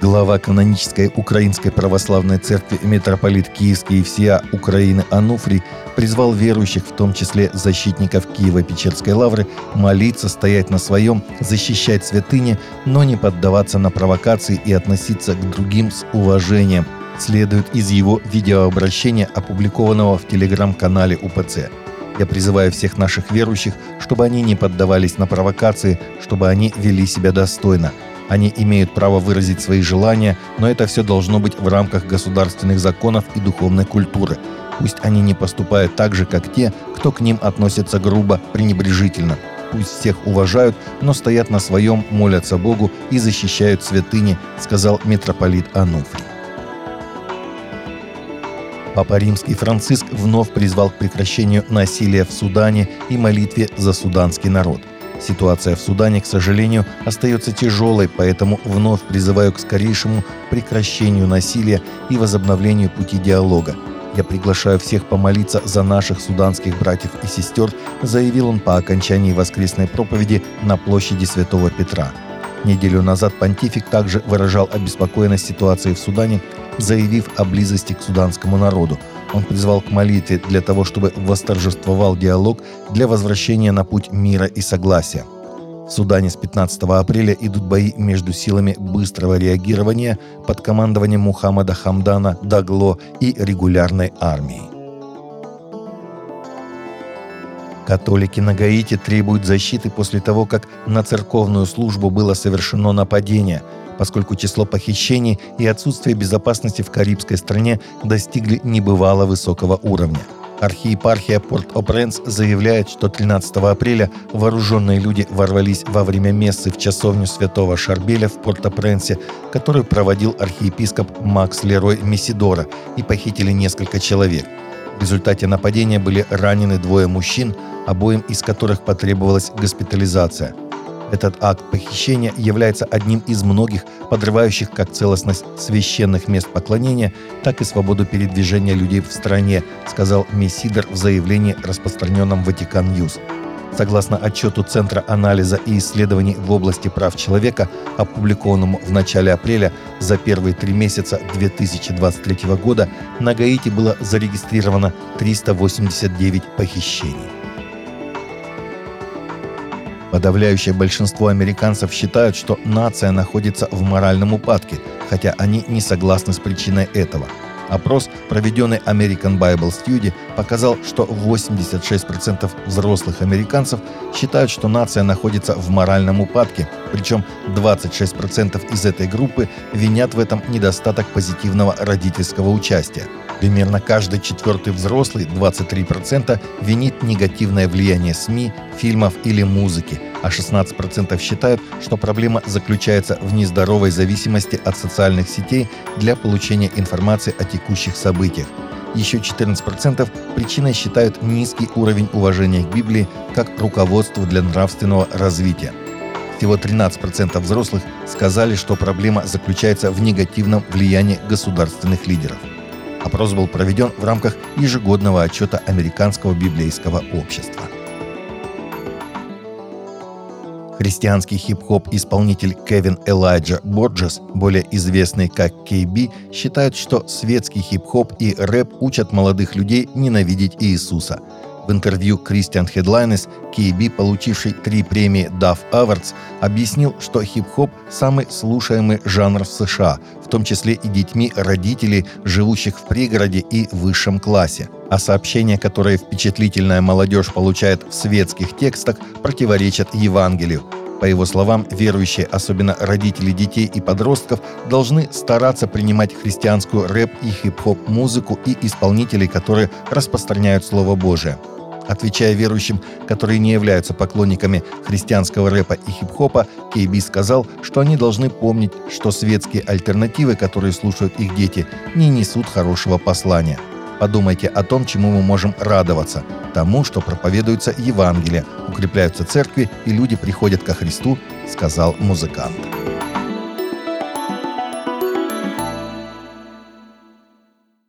Глава канонической Украинской Православной Церкви митрополит Киевский и всея Украины Ануфрий призвал верующих, в том числе защитников Киева-Печерской лавры, молиться, стоять на своем, защищать святыни, но не поддаваться на провокации и относиться к другим с уважением, следует из его видеообращения, опубликованного в телеграм-канале УПЦ. Я призываю всех наших верующих, чтобы они не поддавались на провокации, чтобы они вели себя достойно. Они имеют право выразить свои желания, но это все должно быть в рамках государственных законов и духовной культуры. Пусть они не поступают так же, как те, кто к ним относится грубо, пренебрежительно. Пусть всех уважают, но стоят на своем, молятся Богу и защищают святыни, сказал митрополит Ануфрий. Папа Римский Франциск вновь призвал к прекращению насилия в Судане и молитве за суданский народ. Ситуация в Судане, к сожалению, остается тяжелой, поэтому вновь призываю к скорейшему прекращению насилия и возобновлению пути диалога. Я приглашаю всех помолиться за наших суданских братьев и сестер, заявил он по окончании воскресной проповеди на площади Святого Петра. Неделю назад понтифик также выражал обеспокоенность ситуацией в Судане заявив о близости к суданскому народу. Он призвал к молитве для того, чтобы восторжествовал диалог для возвращения на путь мира и согласия. В Судане с 15 апреля идут бои между силами быстрого реагирования под командованием Мухаммада Хамдана Дагло и регулярной армией. Католики на Гаити требуют защиты после того, как на церковную службу было совершено нападение – поскольку число похищений и отсутствие безопасности в карибской стране достигли небывало высокого уровня. Архиепархия Порт-О-Пренс заявляет, что 13 апреля вооруженные люди ворвались во время мессы в часовню святого Шарбеля в Порт-О-Пренсе, которую проводил архиепископ Макс Лерой Месидора, и похитили несколько человек. В результате нападения были ранены двое мужчин, обоим из которых потребовалась госпитализация – этот акт похищения является одним из многих, подрывающих как целостность священных мест поклонения, так и свободу передвижения людей в стране, сказал Мессидер в заявлении, распространенном Vatican News. Согласно отчету Центра анализа и исследований в области прав человека, опубликованному в начале апреля, за первые три месяца 2023 года на Гаити было зарегистрировано 389 похищений. Подавляющее большинство американцев считают, что нация находится в моральном упадке, хотя они не согласны с причиной этого. Опрос, проведенный American Bible Study, показал, что 86% взрослых американцев считают, что нация находится в моральном упадке, причем 26% из этой группы винят в этом недостаток позитивного родительского участия. Примерно каждый четвертый взрослый, 23%, винит негативное влияние СМИ, фильмов или музыки, а 16% считают, что проблема заключается в нездоровой зависимости от социальных сетей для получения информации о текущих событиях. Еще 14% причиной считают низкий уровень уважения к Библии как руководству для нравственного развития. Всего 13% взрослых сказали, что проблема заключается в негативном влиянии государственных лидеров. Опрос был проведен в рамках ежегодного отчета Американского библейского общества. Христианский хип-хоп исполнитель Кевин Элайджа Борджес, более известный как KB, считает, что светский хип-хоп и рэп учат молодых людей ненавидеть Иисуса – в интервью Christian Headlines KB, получивший три премии Duff Awards, объяснил, что хип-хоп – самый слушаемый жанр в США, в том числе и детьми родителей, живущих в пригороде и высшем классе. А сообщения, которые впечатлительная молодежь получает в светских текстах, противоречат Евангелию. По его словам, верующие, особенно родители детей и подростков, должны стараться принимать христианскую рэп и хип-хоп музыку и исполнителей, которые распространяют Слово Божие. Отвечая верующим, которые не являются поклонниками христианского рэпа и хип-хопа, Кейби сказал, что они должны помнить, что светские альтернативы, которые слушают их дети, не несут хорошего послания. Подумайте о том, чему мы можем радоваться. Тому, что проповедуется Евангелие, укрепляются церкви и люди приходят ко Христу, сказал музыкант.